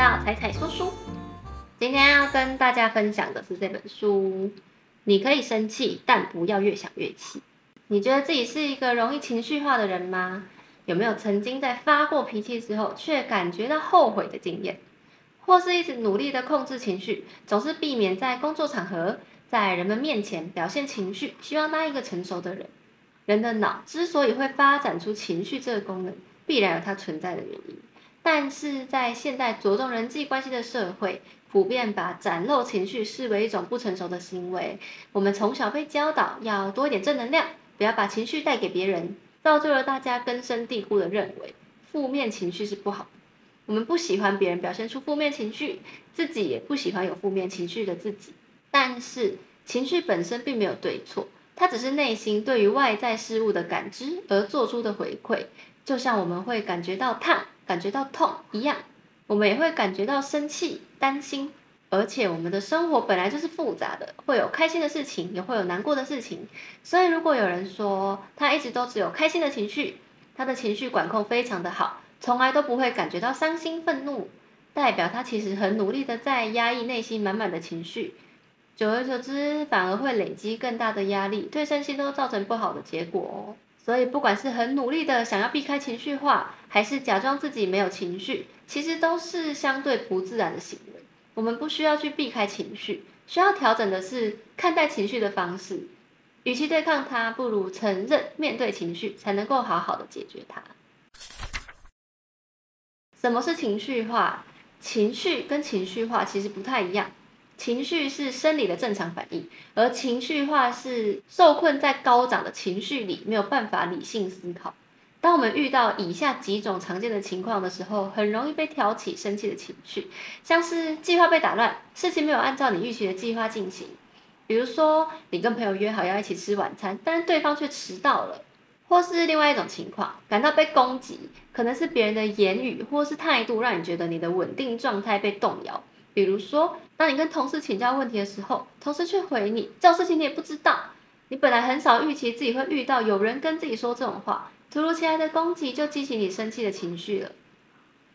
到彩彩说书。今天要跟大家分享的是这本书。你可以生气，但不要越想越气。你觉得自己是一个容易情绪化的人吗？有没有曾经在发过脾气之后，却感觉到后悔的经验？或是一直努力的控制情绪，总是避免在工作场合、在人们面前表现情绪，希望当一个成熟的人？人的脑之所以会发展出情绪这个功能，必然有它存在的原因。但是在现代着重人际关系的社会，普遍把展露情绪视为一种不成熟的行为。我们从小被教导要多一点正能量，不要把情绪带给别人，造就了大家根深蒂固的认为负面情绪是不好。我们不喜欢别人表现出负面情绪，自己也不喜欢有负面情绪的自己。但是情绪本身并没有对错，它只是内心对于外在事物的感知而做出的回馈。就像我们会感觉到烫。感觉到痛一样，我们也会感觉到生气、担心，而且我们的生活本来就是复杂的，会有开心的事情，也会有难过的事情。所以，如果有人说他一直都只有开心的情绪，他的情绪管控非常的好，从来都不会感觉到伤心、愤怒，代表他其实很努力的在压抑内心满满的情绪，久而久之，反而会累积更大的压力，对身心都造成不好的结果哦。所以，不管是很努力的想要避开情绪化，还是假装自己没有情绪，其实都是相对不自然的行为。我们不需要去避开情绪，需要调整的是看待情绪的方式。与其对抗它，不如承认面对情绪，才能够好好的解决它。什么是情绪化？情绪跟情绪化其实不太一样。情绪是生理的正常反应，而情绪化是受困在高涨的情绪里，没有办法理性思考。当我们遇到以下几种常见的情况的时候，很容易被挑起生气的情绪，像是计划被打乱，事情没有按照你预期的计划进行。比如说，你跟朋友约好要一起吃晚餐，但是对方却迟到了；或是另外一种情况，感到被攻击，可能是别人的言语或是态度让你觉得你的稳定状态被动摇。比如说，当你跟同事请教问题的时候，同事却回你这种事情你也不知道。你本来很少预期自己会遇到有人跟自己说这种话，突如其来的攻击就激起你生气的情绪了。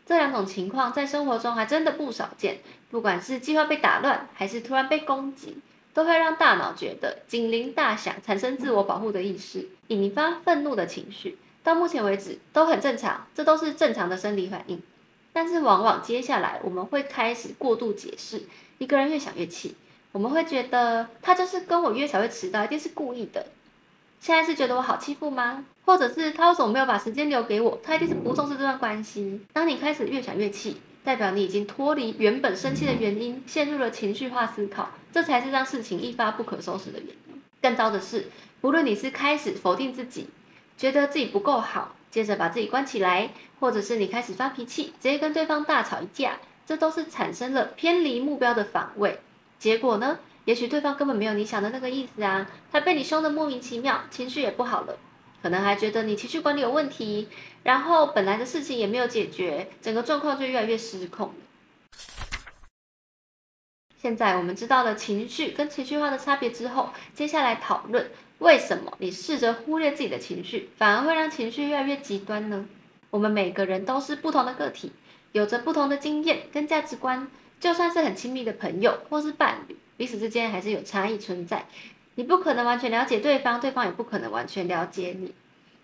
这两种情况在生活中还真的不少见，不管是计划被打乱，还是突然被攻击，都会让大脑觉得警铃大响，产生自我保护的意识，引发愤怒的情绪。到目前为止都很正常，这都是正常的生理反应。但是往往接下来我们会开始过度解释，一个人越想越气，我们会觉得他就是跟我约才会迟到，一定是故意的。现在是觉得我好欺负吗？或者是他为什么没有把时间留给我？他一定是不重视这段关系。当你开始越想越气，代表你已经脱离原本生气的原因，陷入了情绪化思考，这才是让事情一发不可收拾的原因。更糟的是，不论你是开始否定自己，觉得自己不够好。接着把自己关起来，或者是你开始发脾气，直接跟对方大吵一架，这都是产生了偏离目标的反胃。结果呢？也许对方根本没有你想的那个意思啊，他被你凶的莫名其妙，情绪也不好了，可能还觉得你情绪管理有问题，然后本来的事情也没有解决，整个状况就越来越失控现在我们知道了情绪跟情绪化的差别之后，接下来讨论。为什么你试着忽略自己的情绪，反而会让情绪越来越极端呢？我们每个人都是不同的个体，有着不同的经验跟价值观。就算是很亲密的朋友或是伴侣，彼此之间还是有差异存在。你不可能完全了解对方，对方也不可能完全了解你。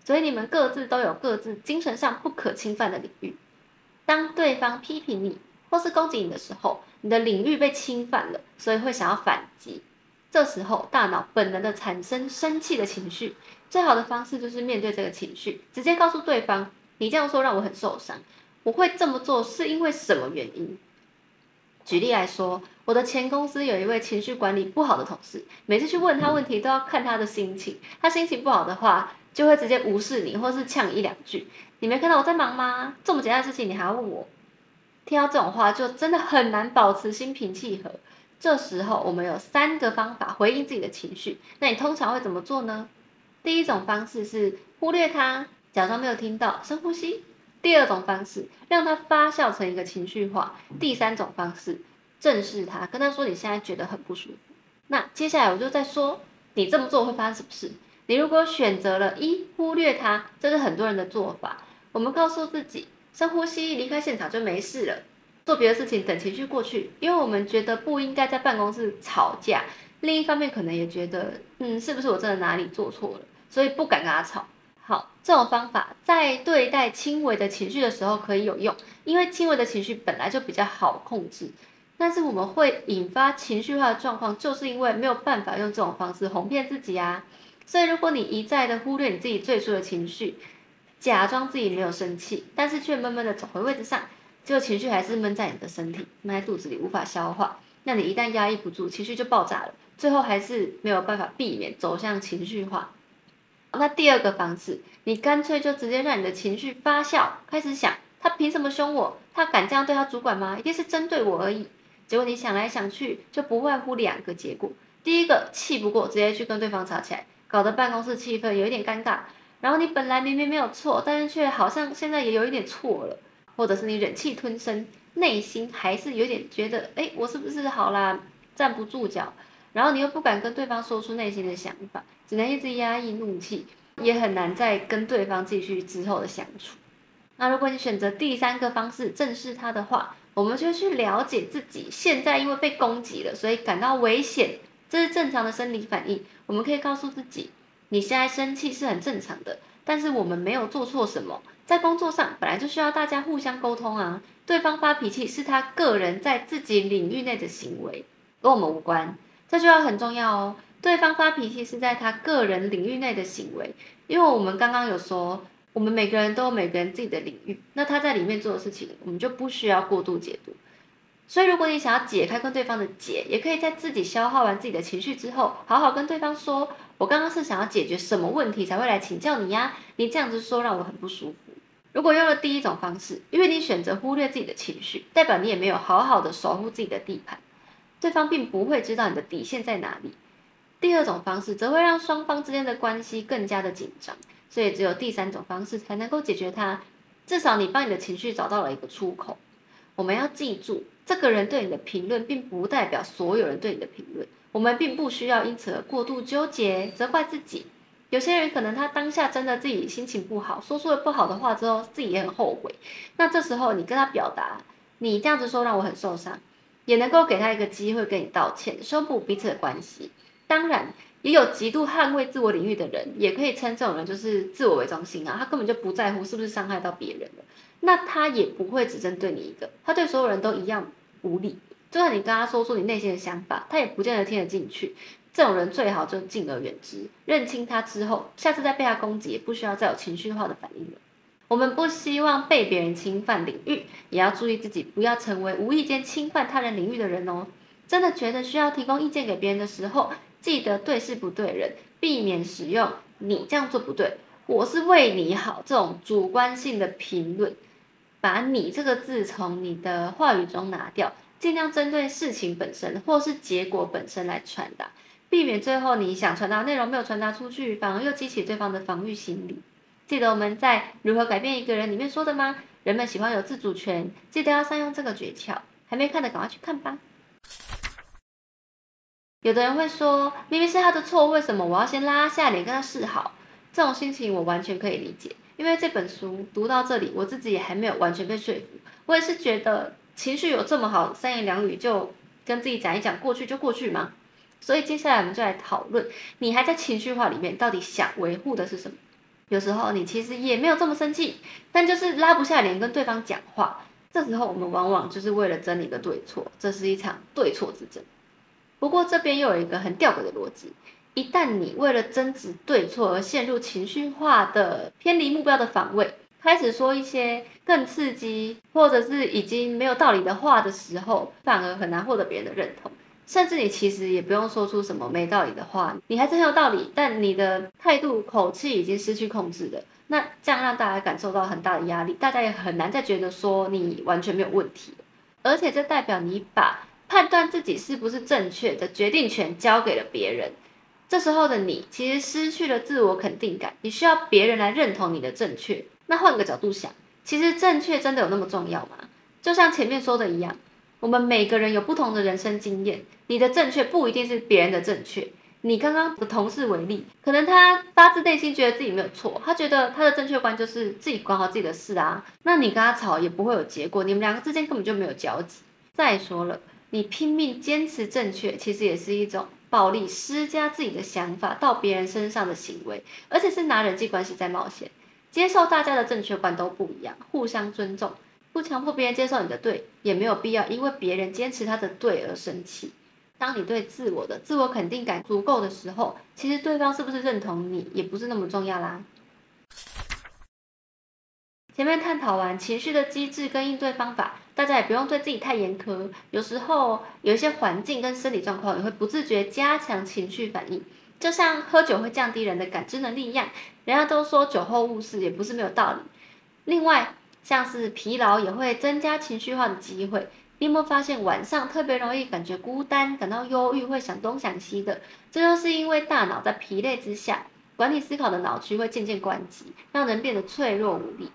所以你们各自都有各自精神上不可侵犯的领域。当对方批评你或是攻击你的时候，你的领域被侵犯了，所以会想要反击。这时候，大脑本能的产生生气的情绪，最好的方式就是面对这个情绪，直接告诉对方：“你这样说让我很受伤，我会这么做是因为什么原因？”举例来说，我的前公司有一位情绪管理不好的同事，每次去问他问题都要看他的心情，他心情不好的话，就会直接无视你，或是呛一两句：“你没看到我在忙吗？这么简单的事情你还要问我？”听到这种话，就真的很难保持心平气和。这时候，我们有三个方法回应自己的情绪。那你通常会怎么做呢？第一种方式是忽略它，假装没有听到，深呼吸。第二种方式，让它发酵成一个情绪化。第三种方式，正视它，跟他说你现在觉得很不舒服。那接下来我就再说，你这么做会发生什么事？你如果选择了一忽略它，这是很多人的做法。我们告诉自己，深呼吸，离开现场就没事了。做别的事情，等情绪过去，因为我们觉得不应该在办公室吵架。另一方面，可能也觉得，嗯，是不是我真的哪里做错了，所以不敢跟他吵。好，这种方法在对待轻微的情绪的时候可以有用，因为轻微的情绪本来就比较好控制。但是我们会引发情绪化的状况，就是因为没有办法用这种方式哄骗自己啊。所以，如果你一再的忽略你自己最初的情绪，假装自己没有生气，但是却闷闷的走回位置上。结果情绪还是闷在你的身体，闷在肚子里无法消化。那你一旦压抑不住，情绪就爆炸了，最后还是没有办法避免走向情绪化。那第二个方式，你干脆就直接让你的情绪发酵，开始想他凭什么凶我？他敢这样对他主管吗？一定是针对我而已。结果你想来想去，就不外乎两个结果：第一个，气不过直接去跟对方吵起来，搞得办公室气氛有一点尴尬。然后你本来明明没有错，但是却好像现在也有一点错了。或者是你忍气吞声，内心还是有点觉得，哎，我是不是好啦，站不住脚，然后你又不敢跟对方说出内心的想法，只能一直压抑怒气，也很难再跟对方继续之后的相处。那如果你选择第三个方式正视他的话，我们就去了解自己现在因为被攻击了，所以感到危险，这是正常的生理反应。我们可以告诉自己，你现在生气是很正常的，但是我们没有做错什么。在工作上本来就需要大家互相沟通啊，对方发脾气是他个人在自己领域内的行为，跟我们无关，这句话很重要哦。对方发脾气是在他个人领域内的行为，因为我们刚刚有说，我们每个人都有每个人自己的领域，那他在里面做的事情，我们就不需要过度解读。所以如果你想要解开跟对方的结，也可以在自己消化完自己的情绪之后，好好跟对方说，我刚刚是想要解决什么问题才会来请教你呀？你这样子说让我很不舒服。如果用了第一种方式，因为你选择忽略自己的情绪，代表你也没有好好的守护自己的地盘，对方并不会知道你的底线在哪里。第二种方式则会让双方之间的关系更加的紧张，所以只有第三种方式才能够解决它。至少你帮你的情绪找到了一个出口。我们要记住，这个人对你的评论，并不代表所有人对你的评论。我们并不需要因此而过度纠结、责怪自己。有些人可能他当下真的自己心情不好，说出了不好的话之后，自己也很后悔。那这时候你跟他表达，你这样子说让我很受伤，也能够给他一个机会跟你道歉，修补彼此的关系。当然，也有极度捍卫自我领域的人，也可以称这种人就是自我为中心啊，他根本就不在乎是不是伤害到别人了。那他也不会只针对你一个，他对所有人都一样无理。就算你跟他说出你内心的想法，他也不见得听得进去。这种人最好就敬而远之，认清他之后，下次再被他攻击，也不需要再有情绪化的反应了。我们不希望被别人侵犯领域，也要注意自己不要成为无意间侵犯他人领域的人哦。真的觉得需要提供意见给别人的时候，记得对事不对人，避免使用“你这样做不对，我是为你好”这种主观性的评论，把你这个字从你的话语中拿掉，尽量针对事情本身或是结果本身来传达。避免最后你想传达内容没有传达出去，反而又激起对方的防御心理。记得我们在如何改变一个人里面说的吗？人们喜欢有自主权，记得要善用这个诀窍。还没看的赶快去看吧。有的人会说，明明是他的错，为什么我要先拉下脸跟他示好？这种心情我完全可以理解，因为这本书读到这里，我自己也还没有完全被说服。我也是觉得情绪有这么好，三言两语就跟自己讲一讲，过去就过去吗？所以接下来我们就来讨论，你还在情绪化里面，到底想维护的是什么？有时候你其实也没有这么生气，但就是拉不下脸跟对方讲话。这时候我们往往就是为了争一个对错，这是一场对错之争。不过这边又有一个很吊诡的逻辑：一旦你为了争执对错而陷入情绪化的偏离目标的防卫，开始说一些更刺激或者是已经没有道理的话的时候，反而很难获得别人的认同。甚至你其实也不用说出什么没道理的话，你还是很有道理，但你的态度口气已经失去控制了。那这样让大家感受到很大的压力，大家也很难再觉得说你完全没有问题而且这代表你把判断自己是不是正确的决定权交给了别人。这时候的你其实失去了自我肯定感，你需要别人来认同你的正确。那换个角度想，其实正确真的有那么重要吗？就像前面说的一样。我们每个人有不同的人生经验，你的正确不一定是别人的正确，你刚刚的同事为例，可能他发自内心觉得自己没有错，他觉得他的正确观就是自己管好自己的事啊。那你跟他吵也不会有结果，你们两个之间根本就没有交集。再说了，你拼命坚持正确，其实也是一种暴力施加自己的想法到别人身上的行为，而且是拿人际关系在冒险。接受大家的正确观都不一样，互相尊重，不强迫别人接受你的对，也没有必要因为别人坚持他的对而生气。当你对自我的自我肯定感足够的时候，其实对方是不是认同你也不是那么重要啦。前面探讨完情绪的机制跟应对方法，大家也不用对自己太严苛。有时候有一些环境跟生理状况也会不自觉加强情绪反应，就像喝酒会降低人的感知能力一样，人家都说酒后误事也不是没有道理。另外，像是疲劳也会增加情绪化的机会。你有没有发现晚上特别容易感觉孤单、感到忧郁、会想东想西的？这就是因为大脑在疲累之下，管理思考的脑区会渐渐关机，让人变得脆弱无力。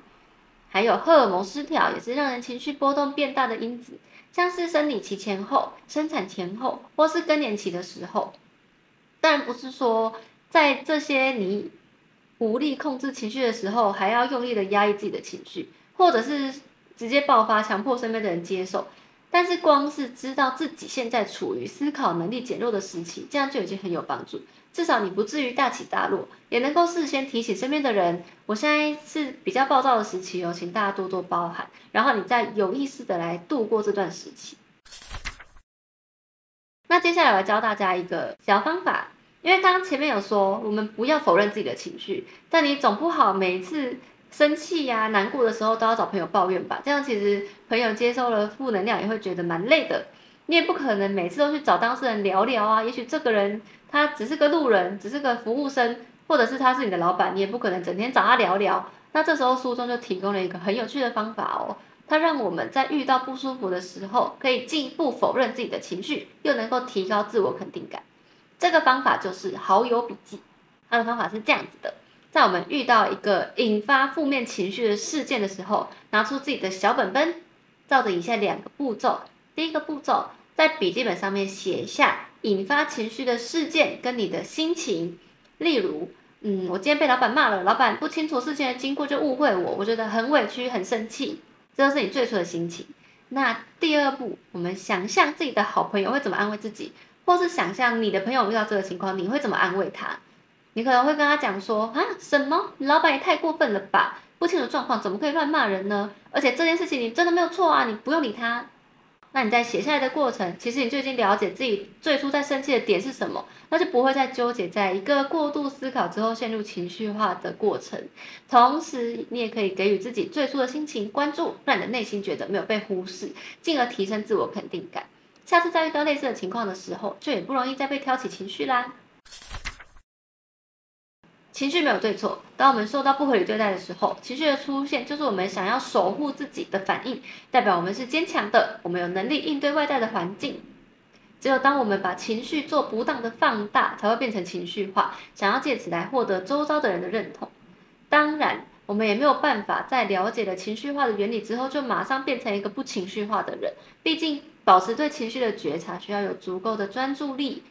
还有荷尔蒙失调，也是让人情绪波动变大的因子，像是生理期前后、生产前后，或是更年期的时候。当然不是说在这些你无力控制情绪的时候，还要用力的压抑自己的情绪，或者是直接爆发，强迫身边的人接受。但是光是知道自己现在处于思考能力减弱的时期，这样就已经很有帮助。至少你不至于大起大落，也能够事先提醒身边的人，我现在是比较暴躁的时期哦，请大家多多包涵。然后你再有意识的来度过这段时期。那接下来我要教大家一个小方法，因为刚刚前面有说，我们不要否认自己的情绪，但你总不好每一次。生气呀、难过的时候都要找朋友抱怨吧，这样其实朋友接收了负能量也会觉得蛮累的。你也不可能每次都去找当事人聊聊啊，也许这个人他只是个路人，只是个服务生，或者是他是你的老板，你也不可能整天找他聊聊。那这时候书中就提供了一个很有趣的方法哦，它让我们在遇到不舒服的时候，可以进一步否认自己的情绪，又能够提高自我肯定感。这个方法就是好友笔记，它的方法是这样子的。在我们遇到一个引发负面情绪的事件的时候，拿出自己的小本本，照着以下两个步骤。第一个步骤，在笔记本上面写下引发情绪的事件跟你的心情。例如，嗯，我今天被老板骂了，老板不清楚事情的经过就误会我，我觉得很委屈、很生气，这就是你最初的心情。那第二步，我们想象自己的好朋友会怎么安慰自己，或是想象你的朋友遇到这个情况，你会怎么安慰他？你可能会跟他讲说啊，什么？你老板也太过分了吧？不清楚状况怎么可以乱骂人呢？而且这件事情你真的没有错啊，你不用理他。那你在写下来的过程，其实你就已经了解自己最初在生气的点是什么，那就不会再纠结在一个过度思考之后陷入情绪化的过程。同时，你也可以给予自己最初的心情关注，让你的内心觉得没有被忽视，进而提升自我肯定感。下次再遇到类似的情况的时候，就也不容易再被挑起情绪啦。情绪没有对错。当我们受到不合理对待的时候，情绪的出现就是我们想要守护自己的反应，代表我们是坚强的，我们有能力应对外在的环境。只有当我们把情绪做不当的放大，才会变成情绪化，想要借此来获得周遭的人的认同。当然，我们也没有办法在了解了情绪化的原理之后，就马上变成一个不情绪化的人。毕竟，保持对情绪的觉察，需要有足够的专注力。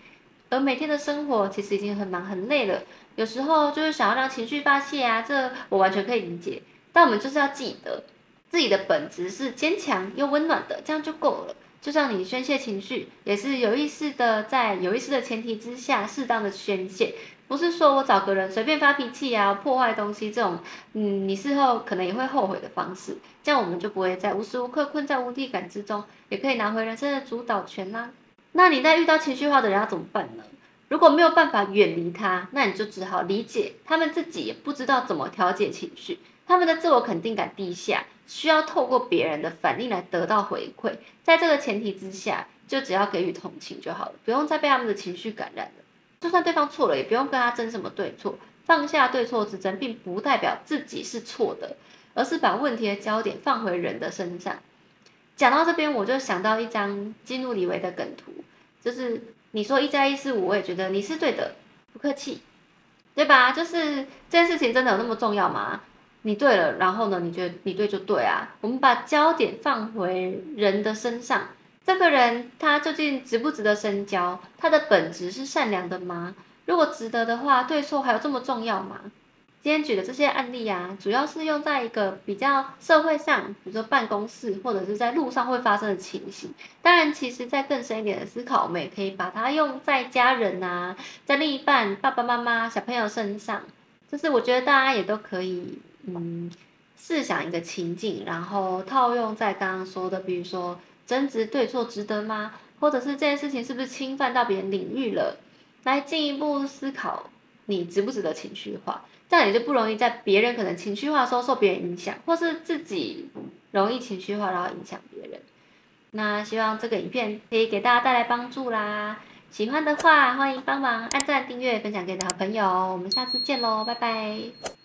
而每天的生活其实已经很忙很累了，有时候就是想要让情绪发泄啊，这我完全可以理解。但我们就是要记得，自己的本质是坚强又温暖的，这样就够了。就像你宣泄情绪，也是有意识的，在有意识的前提之下，适当的宣泄，不是说我找个人随便发脾气啊，破坏东西这种，嗯，你事后可能也会后悔的方式。这样我们就不会在无时无刻困在无力感之中，也可以拿回人生的主导权啦。那你在遇到情绪化的人要怎么办呢？如果没有办法远离他，那你就只好理解他们自己也不知道怎么调节情绪，他们的自我肯定感低下，需要透过别人的反应来得到回馈。在这个前提之下，就只要给予同情就好了，不用再被他们的情绪感染了。就算对方错了，也不用跟他争什么对错，放下对错之争，并不代表自己是错的，而是把问题的焦点放回人的身上。讲到这边，我就想到一张基努里维的梗图，就是你说一加一是五，我也觉得你是对的，不客气，对吧？就是这件事情真的有那么重要吗？你对了，然后呢？你觉得你对就对啊？我们把焦点放回人的身上，这个人他究竟值不值得深交？他的本质是善良的吗？如果值得的话，对错还有这么重要吗？今天举的这些案例啊，主要是用在一个比较社会上，比如说办公室或者是在路上会发生的情形。当然，其实在更深一点的思考，我们也可以把它用在家人啊，在另一半、爸爸妈妈、小朋友身上。就是我觉得大家也都可以，嗯，试想一个情境，然后套用在刚刚说的，比如说争执对错值得吗？或者是这件事情是不是侵犯到别人领域了？来进一步思考，你值不值得情绪化？这样也就不容易在别人可能情绪化的时候受别人影响，或是自己容易情绪化然后影响别人。那希望这个影片可以给大家带来帮助啦！喜欢的话欢迎帮忙按赞、订阅、分享给你的好朋友。我们下次见喽，拜拜。